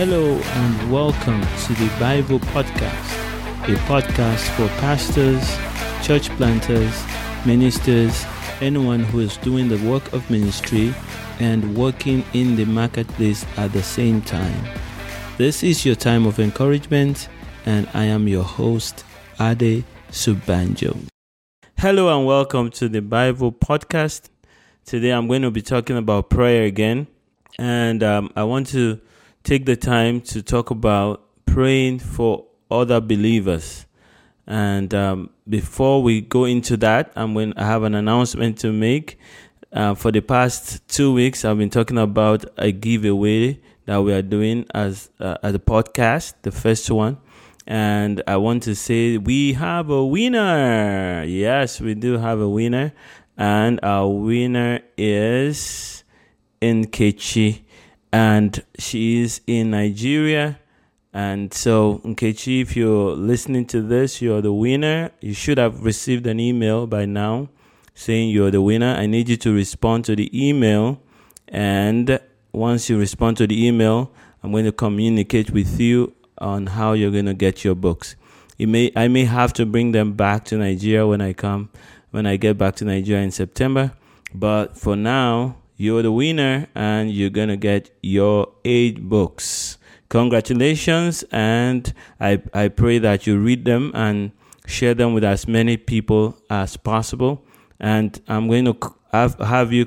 Hello and welcome to the Bivo Podcast, a podcast for pastors, church planters, ministers, anyone who is doing the work of ministry and working in the marketplace at the same time. This is your time of encouragement, and I am your host, Ade Sobanjo. Hello and welcome to the Bivo Podcast. Today I'm going to be talking about prayer again, and um, I want to take the time to talk about praying for other believers. And um, before we go into that, I'm going to have an announcement to make. Uh, for the past two weeks, I've been talking about a giveaway that we are doing as uh, as a podcast, the first one. And I want to say we have a winner. Yes, we do have a winner, and our winner is Nkechi, and she is in Nigeria. And so, Nkechi, if you're listening to this, you're the winner. You should have received an email by now saying you're the winner. I need you to respond to the email. And once you respond to the email, I'm going to communicate with you on how you're going to get your books. You may, I may have to bring them back to Nigeria when I come, when I get back to Nigeria in September. But for now, you're the winner and you're going to get your eight books. Congratulations and I, I pray that you read them and share them with as many people as possible. And i'm going to have, have you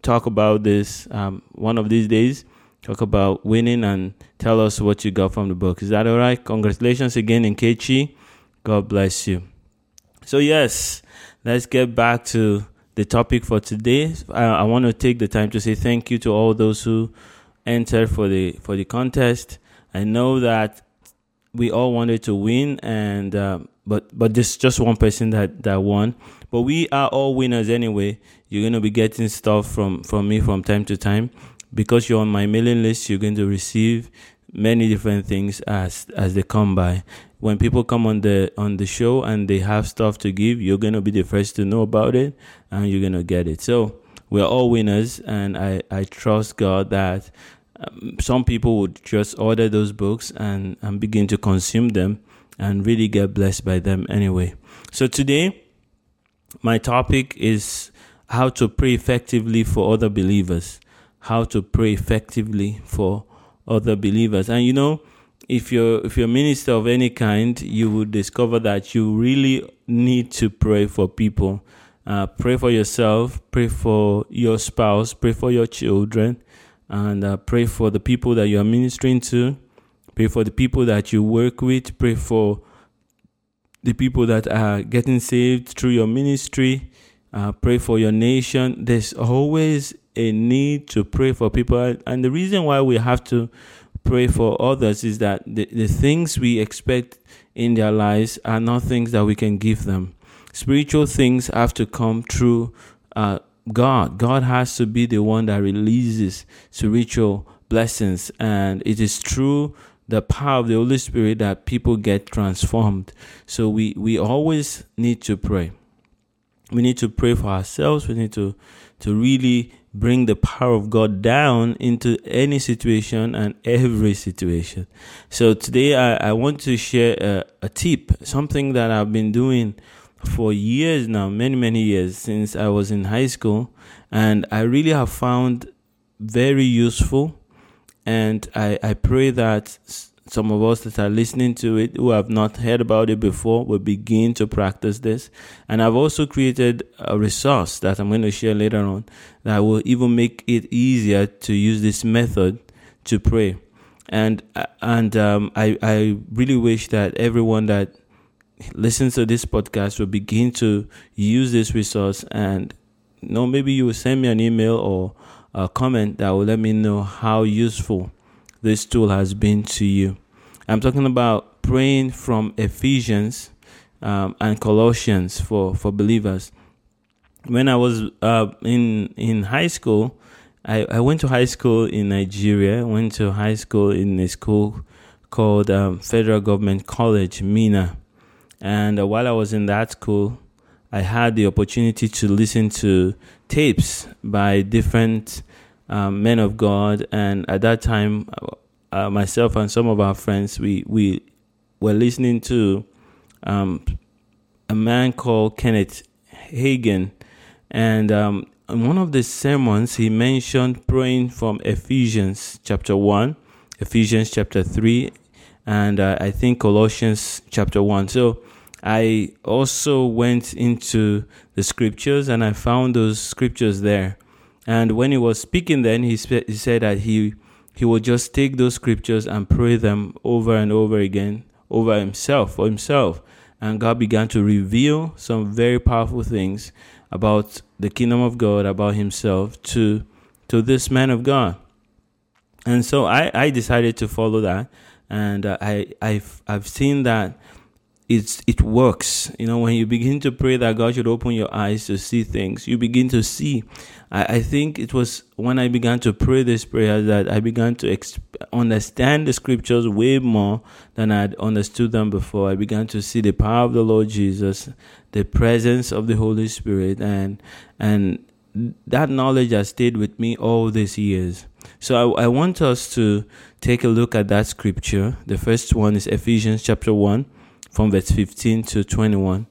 talk about this um, one of these days. Talk about winning and tell us what you got from the book. Is that all right congratulations again Nkechi. God bless you. So yes let's get back to the topic for today I, I want to take the time to say thank you to all those who entered for the for the contest. I know that we all wanted to win, and uh, but but there's just one person that that won. But we are all winners anyway. You're gonna be getting stuff from from me from time to time because you're on my mailing list. You're going to receive many different things as as they come by. When people come on the on the show and they have stuff to give, you're gonna be the first to know about it, and you're gonna get it. So we're all winners, and I, I trust God that um, some people would just order those books and, and begin to consume them and really get blessed by them anyway. So today, my topic is how to pray effectively for other believers. How to pray effectively for other believers. And you know, if you're if you're a minister of any kind, you will discover that you really need to pray for people uh, pray for yourself, pray for your spouse, pray for your children, and uh, pray for the people that you are ministering to. Pray for the people that you work with. Pray for the people that are getting saved through your ministry. Uh, pray for your nation. There's always a need to pray for people. And the reason why we have to pray for others is that the, the things we expect in their lives are not things that we can give them spiritual things have to come through uh, God. God has to be the one that releases spiritual blessings, and it is through the power of the Holy Spirit that people get transformed. So we we always need to pray. We need to pray for ourselves. We need to to really bring the power of God down into any situation and every situation. So today I, I want to share a, a tip, something that I've been doing for years now, many, many years since I was in high school. And I really have found very useful. And I, I pray that some of us that are listening to it who have not heard about it before will begin to practice this. And I've also created a resource that I'm going to share later on that will even make it easier to use this method to pray. And and um, I I really wish that everyone that listens to this podcast will begin to use this resource and you know maybe you will send me an email or a comment that will let me know how useful this tool has been to you. I'm talking about praying from Ephesians um, and Colossians for, for believers. When I was uh, in in high school, I, I went to high school in Nigeria. Went to high school in a school called um, Federal Government College, Minna. And uh, while I was in that school, I had the opportunity to listen to tapes by different um, men of God. And at that time, uh, myself and some of our friends, we we were listening to um, a man called Kenneth Hagin, and um, in one of the sermons, he mentioned praying from Ephesians chapter 1, Ephesians chapter 3, and uh, I think Colossians chapter 1. So I also went into the scriptures and I found those scriptures there. And when he was speaking, then he, sp- he said that he he would just take those scriptures and pray them over and over again over himself for himself. And God began to reveal some very powerful things about the kingdom of God, about himself to to this man of God. And so I, I decided to follow that. And uh, I, I've, I've seen that it's it works. You know, when you begin to pray that God should open your eyes to see things, you begin to see. I, I think it was when I began to pray this prayer that I began to exp- understand the scriptures way more than I had understood them before. I began to see the power of the Lord Jesus, the presence of the Holy Spirit, and and that knowledge has stayed with me all these years. So I, I want us to take a look at that scripture. The first one is Ephesians chapter one from verse 15 to 21.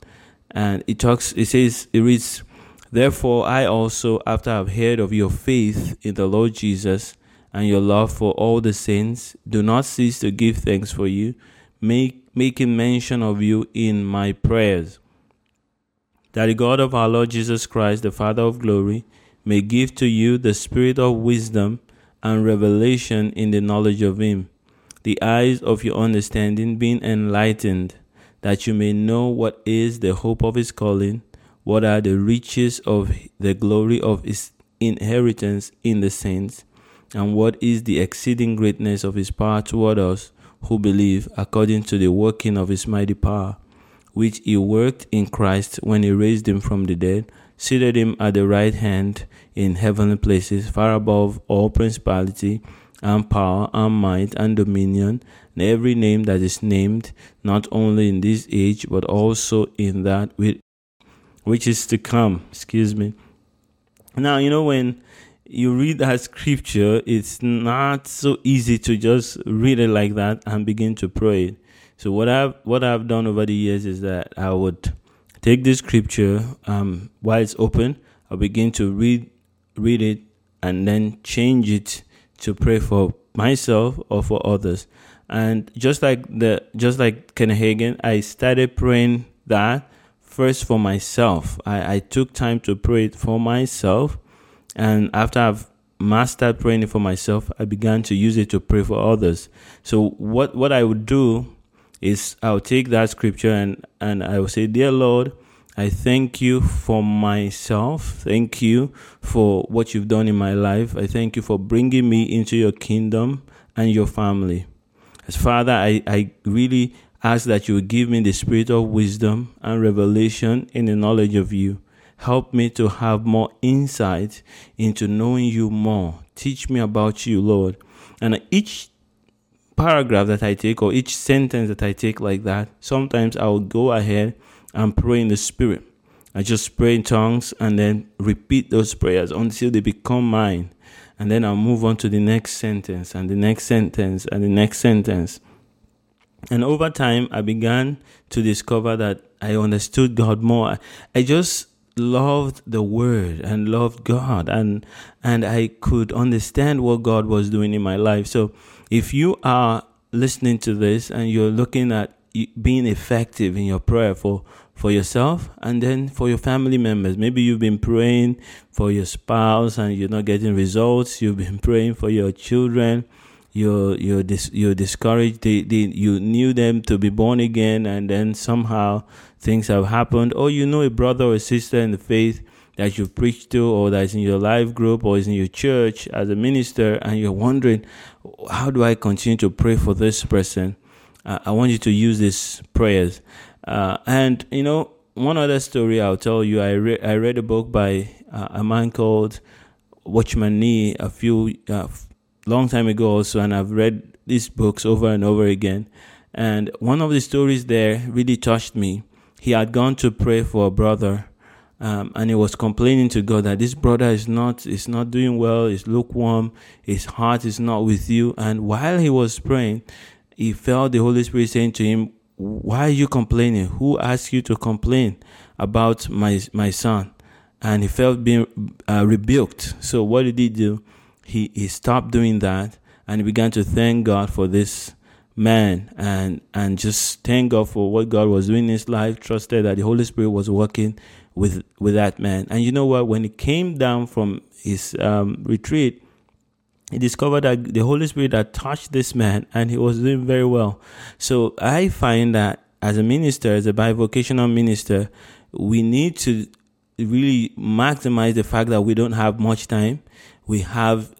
And it talks, it says, it reads, Therefore, I also, after I've heard of your faith in the Lord Jesus and your love for all the saints, do not cease to give thanks for you, make, making mention of you in my prayers. That the God of our Lord Jesus Christ, the Father of glory, may give to you the spirit of wisdom and revelation in the knowledge of Him, the eyes of your understanding being enlightened that you may know what is the hope of his calling, what are the riches of the glory of his inheritance in the saints, and what is the exceeding greatness of his power toward us who believe, according to the working of his mighty power, which he worked in Christ when he raised him from the dead, seated him at the right hand in heavenly places, far above all principality and power and might and dominion every name that is named, not only in this age, but also in that which is to come. Excuse me. Now, you know, when you read that scripture, it's not so easy to just read it like that and begin to pray. So what I've what I've done over the years is that I would take this scripture um, while it's open, I'll begin to read read it and then change it to pray for myself or for others. And just like the just like Hagin, I started praying that first for myself. I, I took time to pray it for myself. And after I've mastered praying for myself, I began to use it to pray for others. So what, what I would do is I'll take that scripture and, and I will say, Dear Lord, I thank you for myself. Thank you for what you've done in my life. I thank you for bringing me into your kingdom and your family. Father, I, I really ask that you give me the spirit of wisdom and revelation in the knowledge of you. Help me to have more insight into knowing you more. Teach me about you, Lord. And each paragraph that I take or each sentence that I take like that, sometimes I will go ahead and pray in the spirit. I just pray in tongues and then repeat those prayers until they become mine and then I'll move on to the next sentence and the next sentence and the next sentence. And over time, I began to discover that I understood God more. I just loved the word and loved God and and I could understand what God was doing in my life. So if you are listening to this and you're looking at being effective in your prayer for for yourself and then for your family members. Maybe you've been praying for your spouse and you're not getting results. You've been praying for your children. You're you're dis- you're discouraged. They, they you knew them to be born again, and then somehow things have happened. Or you know a brother or a sister in the faith that you've preached to, or that's in your life group, or is in your church as a minister, and you're wondering, how do I continue to pray for this person? I want you to use these prayers. Uh, and you know, one other story I'll tell you. I read I read a book by uh, a man called Watchman Nee a few uh, long time ago also, and I've read these books over and over again. And one of the stories there really touched me. He had gone to pray for a brother, um, and he was complaining to God that this brother is not is not doing well, is lukewarm, his heart is not with you. And while he was praying, he felt the Holy Spirit saying to him, "Why are you complaining? Who asked you to complain about my my son?" And he felt being uh, rebuked. So what did he do? He he stopped doing that and he began to thank God for this man and and just thank God for what God was doing in his life. Trusted that the Holy Spirit was working with with that man. And you know what? When he came down from his um, retreat, he discovered that the Holy Spirit had touched this man, and he was doing very well. So I find that as a minister, as a bivocational minister, we need to really maximize the fact that we don't have much time. We have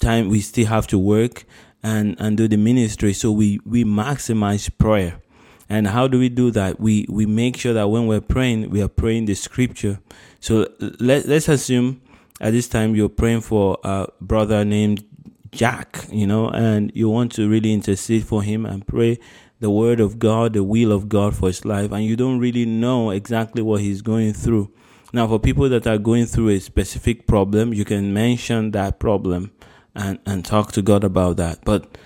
time. We still have to work and and do the ministry. So we we maximize prayer. And how do we do that? We we make sure that when we're praying, we are praying the scripture. So let let's assume at this time you're praying for a brother named Jack, you know, and you want to really intercede for him and pray the word of God, the will of God for his life, and you don't really know exactly what he's going through. Now, for people that are going through a specific problem, you can mention that problem and, and talk to God about that. But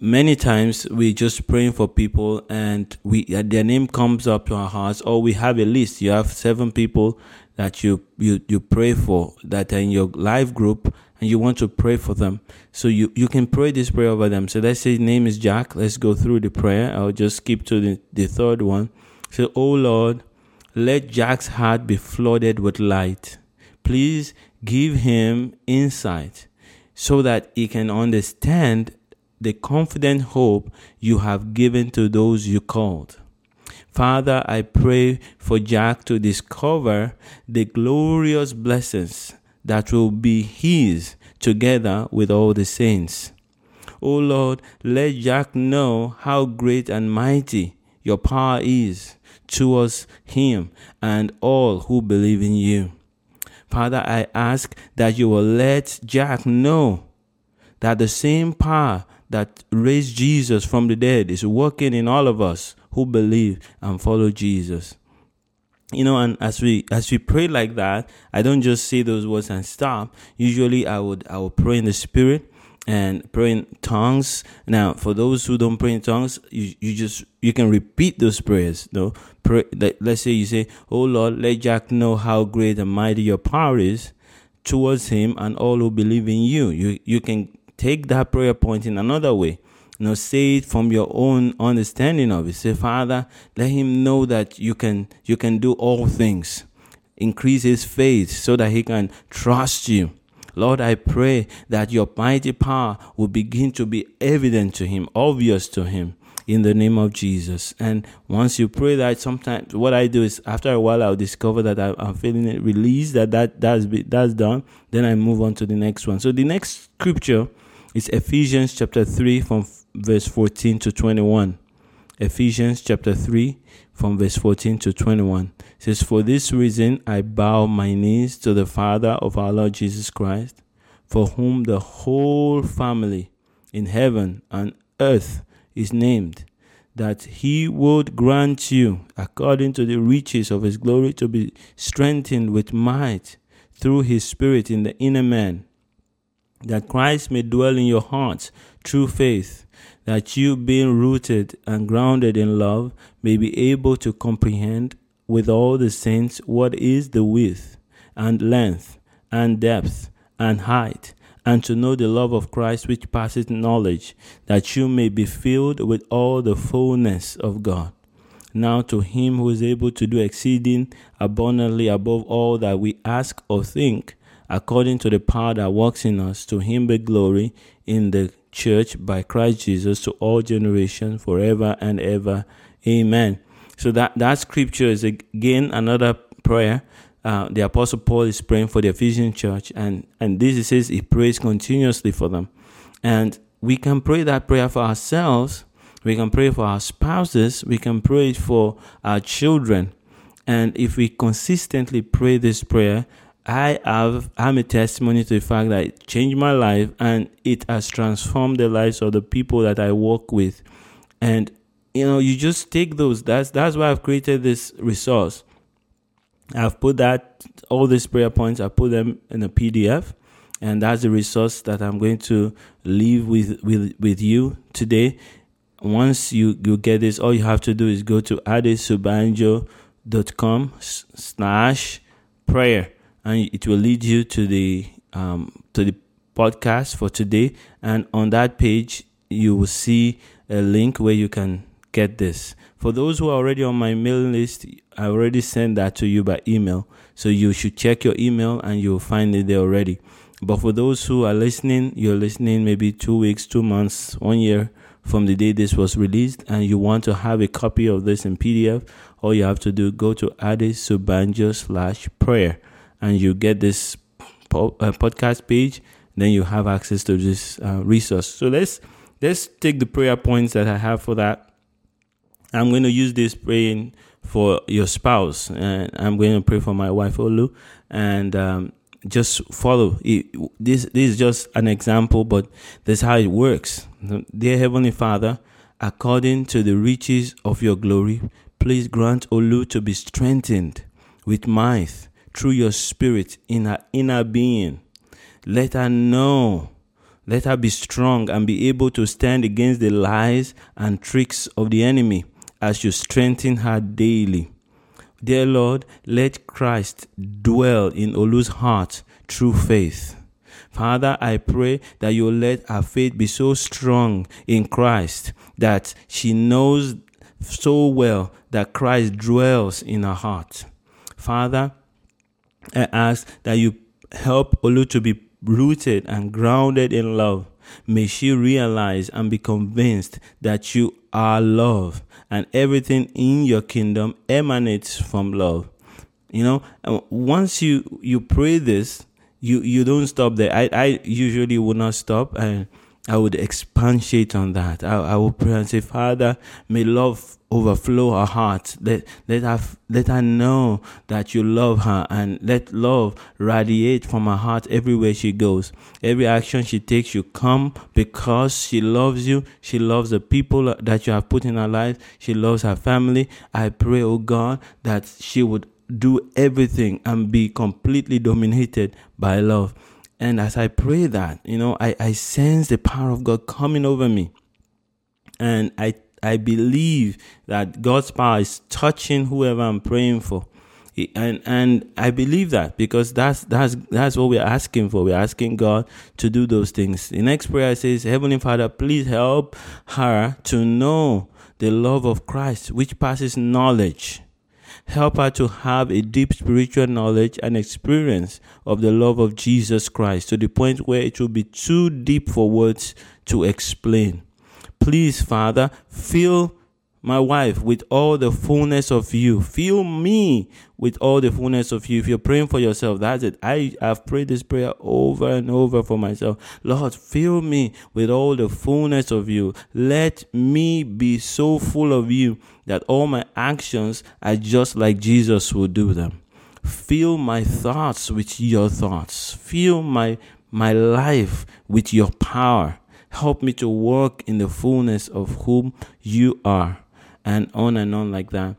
many times we're just praying for people and we their name comes up to our hearts or we have a list you have seven people that you you you pray for that are in your life group and you want to pray for them. So you you can pray this prayer over them. So let's say his name is jack. Let's go through the prayer. I'll just skip to the, the third one. So oh lord let jack's heart be flooded with light. Please give him insight so that he can understand the confident hope you have given to those you called. Father, I pray for Jack to discover the glorious blessings that will be his together with all the saints. O oh Lord, let Jack know how great and mighty your power is towards him and all who believe in you. Father, I ask that you will let Jack know that the same power that raised Jesus from the dead is working in all of us who believe and follow Jesus. You know, and as we as we pray like that, I don't just say those words and stop. Usually I would I would pray in the spirit and pray in tongues. Now, for those who don't pray in tongues, you, you just you can repeat those prayers. No, pray. Let, let's say you say, "Oh Lord, let Jack know how great and mighty Your power is towards him and all who believe in You." You you can take that prayer point in another way. You know, say it from your own understanding of it. Say, Father, let him know that you can you can do all things. Increase his faith so that he can trust you. Lord, I pray that your mighty power will begin to be evident to him, obvious to him in the name of Jesus. And once you pray that, sometimes what I do is after a while I'll discover that I, am feeling it released, that, that that's, that's done. Then I move on to the next one. So the next scripture is Ephesians chapter 3 from verse 14 to 21. Ephesians chapter 3 from verse 14 to 21 it says, For this reason I bow my knees to the Father of our Lord Jesus Christ, for whom the whole family in heaven and earth is named, that he would grant you, according to the riches of his glory, to be strengthened with might through his Spirit in the inner man that Christ may dwell in your hearts through faith, that you, being rooted and grounded in love, may be able to comprehend with all the saints what is the width and length and depth and height, and to know the love of Christ which passeth knowledge, that you may be filled with all the fullness of God. Now to him who is able to do exceeding abundantly above all that we ask or think, according to the power that works in us. To him be glory in the church by Christ Jesus to all generations forever and ever. Amen. So that, that scripture is again another prayer. Uh, the apostle Paul is praying for the Ephesian church and, and this he says he prays continuously for them. And we can pray that prayer for ourselves. We can pray for our spouses. We can pray for our children. And if we consistently pray this prayer, I have I'm a testimony to the fact that it changed my life and it has transformed the lives of the people that I work with. And you know, you just take those. That's that's why I've created this resource. I've put that all these prayer points. I put them in a PDF, and that's the resource that I'm going to leave with with with you today. Once you you get this, all you have to do is go to adesobanjo.com slash prayer, and it will lead you to the um to the podcast for today. And on that page, you will see a link where you can get this. For those who are already on my mailing list, I already sent that to you by email. So you should check your email and you'll find it there already. But for those who are listening, you're listening maybe two weeks, two months, one year from the day this was released, and you want to have a copy of this in PDF, all you have to do go to adesobanjo slash prayer, and you get this po- uh, podcast page. Then you have access to this uh, resource. So let's let's take the prayer points that I have for that. I'm going to use this praying for your spouse, and I'm going to pray for my wife Olu, and um, just follow. It, this this is just an example, but this is how it works. Dear Heavenly Father, according to the riches of your glory, please grant Olu to be strengthened with might through your Spirit in her inner being. Let her know let her be strong and be able to stand against the lies and tricks of the enemy as you strengthen her daily. Dear Lord, let Christ dwell in Olu's heart through faith. Father, I pray that you let her faith be so strong in Christ that she knows so well that Christ dwells in her heart. Father, I ask that you help Olu to be rooted and grounded in love. May she realize and be convinced that you are love and everything in your kingdom emanates from love. You know, uh, once you you pray this, you you don't stop there. I I usually would not stop and I would expatiate on that. I, I would pray and say, Father, may love overflow her heart. Let, let her, let her know that you love her and let love radiate from her heart everywhere she goes. Every action she takes, you come because she loves you. She loves the people that you have put in her life. She loves her family. I pray, oh God, that she would do everything and be completely dominated by love. And as I pray that, you know, I, I sense the power of God coming over me. And I I believe that God's power is touching whoever I'm praying for. And and I believe that because that's that's that's what we're asking for. We're asking God to do those things. The next prayer says, Heavenly Father, please help her to know the love of Christ, which passes knowledge Help her to have a deep spiritual knowledge and experience of the love of Jesus Christ to the point where it will be too deep for words to explain. Please, Father, fill my wife with all the fullness of you. Fill me with all the fullness of you. If you're praying for yourself, that's it. I have prayed this prayer over and over for myself. Lord, fill me with all the fullness of you. Let me be so full of you that all my actions are just like Jesus would do them. Fill my thoughts with your thoughts. Fill my my life with your power. Help me to walk in the fullness of whom you are and on and on like that.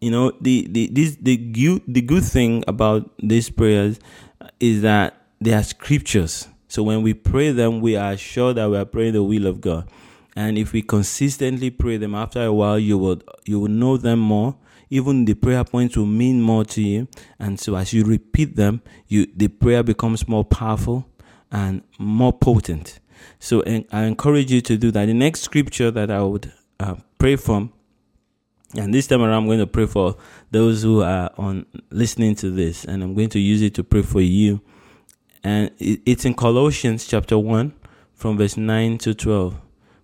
You know, the the this the good the good thing about these prayers is that they are scriptures. So when we pray them, we are sure that we are praying the will of God. And if we consistently pray them, after a while, you will you will know them more. Even the prayer points will mean more to you. And so as you repeat them, you the prayer becomes more powerful and more potent. So I encourage you to do that. The next scripture that I would uh, pray for. And this time around, I'm going to pray for those who are on listening to this, and I'm going to use it to pray for you. And it's in Colossians chapter 1, from verse 9 to 12.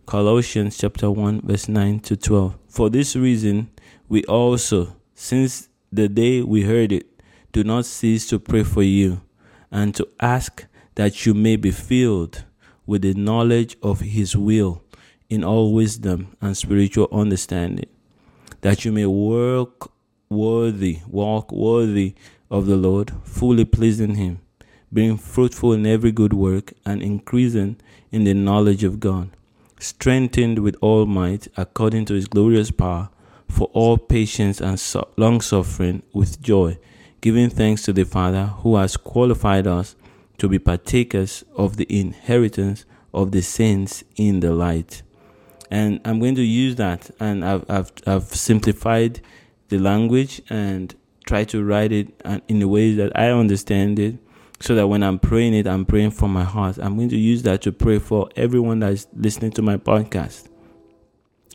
Colossians chapter 1, verse 9 to 12. For this reason, we also, since the day we heard it, do not cease to pray for you and to ask that you may be filled with the knowledge of His will in all wisdom and spiritual understanding, that you may work worthy, walk worthy of the Lord, fully pleasing Him, being fruitful in every good work and increasing in the knowledge of God, strengthened with all might according to His glorious power, for all patience and so- long suffering with joy, giving thanks to the Father who has qualified us to be partakers of the inheritance of the saints in the light. And I'm going to use that, and I've, I've, I've simplified the language and try to write it uh, in a way that I understand it so that when I'm praying it, I'm praying from my heart. I'm going to use that to pray for everyone that is listening to my podcast.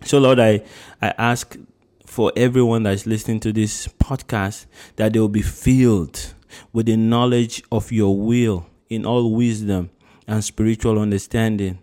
So, Lord, I, I ask for everyone that is listening to this podcast that they will be filled with the knowledge of your will in all wisdom and spiritual understanding.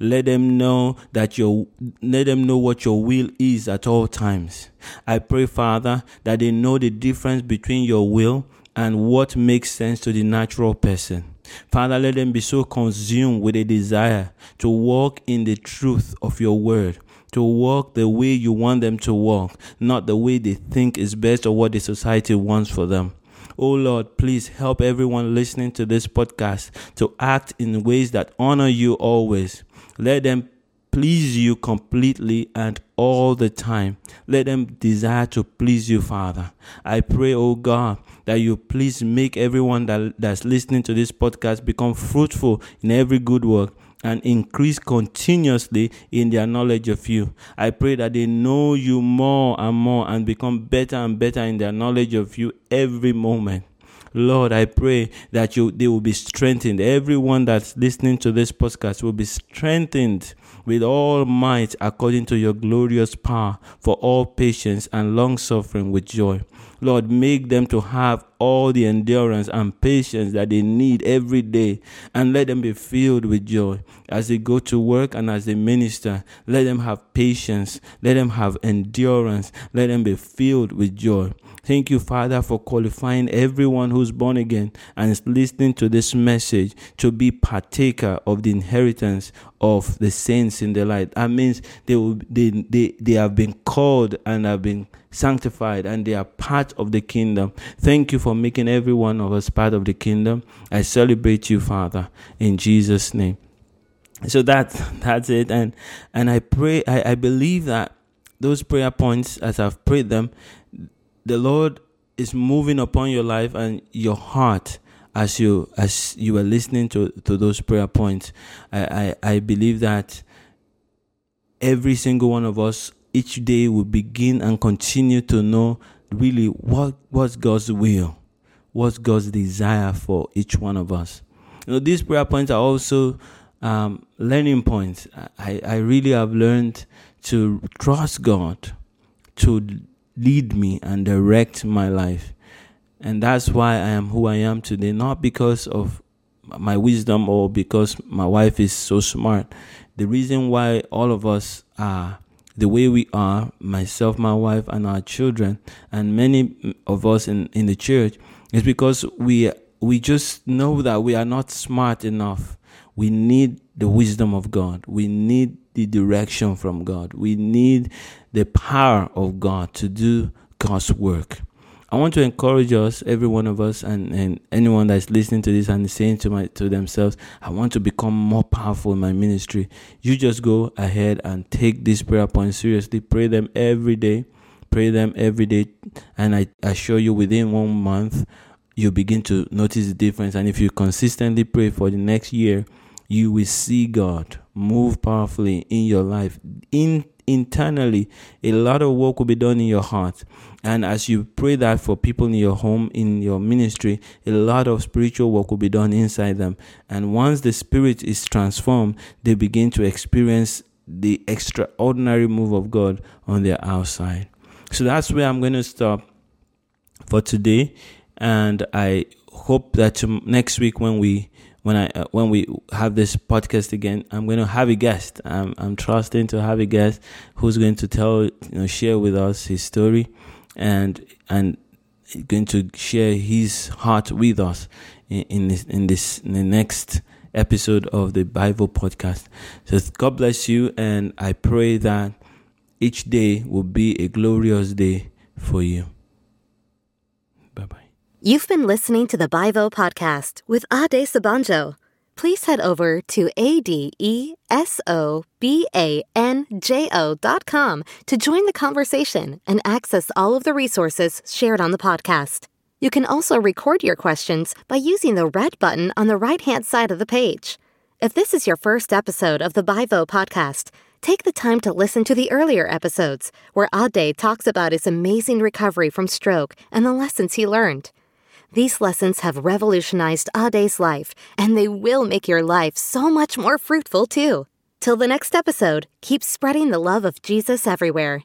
Let them know that your let them know what your will is at all times. I pray, Father, that they know the difference between your will and what makes sense to the natural person. Father, let them be so consumed with a desire to walk in the truth of your word, to walk the way you want them to walk, not the way they think is best or what the society wants for them. Oh Lord, please help everyone listening to this podcast to act in ways that honor you always. Let them please you completely and all the time. Let them desire to please you, Father. I pray, oh God, that you please make everyone that, that's listening to this podcast become fruitful in every good work and increase continuously in their knowledge of you. I pray that they know you more and more and become better and better in their knowledge of you every moment. Lord, I pray that you they will be strengthened. Everyone that's listening to this podcast will be strengthened with all might according to your glorious power for all patience and long suffering with joy. Lord, make them to have all the endurance and patience that they need every day and let them be filled with joy as they go to work and as they minister. Let them have patience. Let them have endurance. Let them be filled with joy. Thank you, Father, for qualifying everyone who's born again and is listening to this message to be partaker of the inheritance of the saints in the light. That means they will they, they, they have been called and have been sanctified and they are part of the kingdom. Thank you for making every one of us part of the kingdom. I celebrate you, Father, in Jesus' name. So that that's it. And and I pray I, I believe that those prayer points as I've prayed them, the Lord is moving upon your life and your heart as you as you are listening to, to those prayer points. I, I, I believe that every single one of us each day will begin and continue to know really what what's God's will, what's God's desire for each one of us. You know, these prayer points are also um, learning points. I, I really have learned to trust God, to lead me and direct my life. And that's why I am who I am today, not because of my wisdom or because my wife is so smart. The reason why all of us are the way we are, myself, my wife, and our children, and many of us in, in the church, is because we we just know that we are not smart enough. We need the wisdom of God. We need the direction from God. We need the power of God to do God's work. I want to encourage us, every one of us, and, and anyone that's listening to this and saying to my to themselves, I want to become more powerful in my ministry. You just go ahead and take these prayer points seriously. Pray them every day. Pray them every day. And I assure you within one month, you begin to notice the difference. And if you consistently pray for the next year, you will see God move powerfully in your life. In internally, a lot of work will be done in your heart. And as you pray that for people in your home, in your ministry, a lot of spiritual work will be done inside them. And once the spirit is transformed, they begin to experience the extraordinary move of God on their outside. So that's where I'm going to stop for today. And I hope that next week when we when I uh, when we have this podcast again, I'm going to have a guest. I'm I'm trusting to have a guest who's going to tell you know share with us his story, and and going to share his heart with us in, in this in this in the next episode of the Bivo podcast. So God bless you, and I pray that each day will be a glorious day for you. You've been listening to the Bivo podcast with Ade Sobanjo. please head over to adesobanjo.com to join the conversation and access all of the resources shared on the podcast. You can also record your questions by using the red button on the right hand side of the page. If this is your first episode of the Bivo podcast, take the time to listen to the earlier episodes where Ade talks about his amazing recovery from stroke and the lessons he learned. These lessons have revolutionized Ade's life, and they will make your life so much more fruitful too. Till the next episode, keep spreading the love of Jesus everywhere.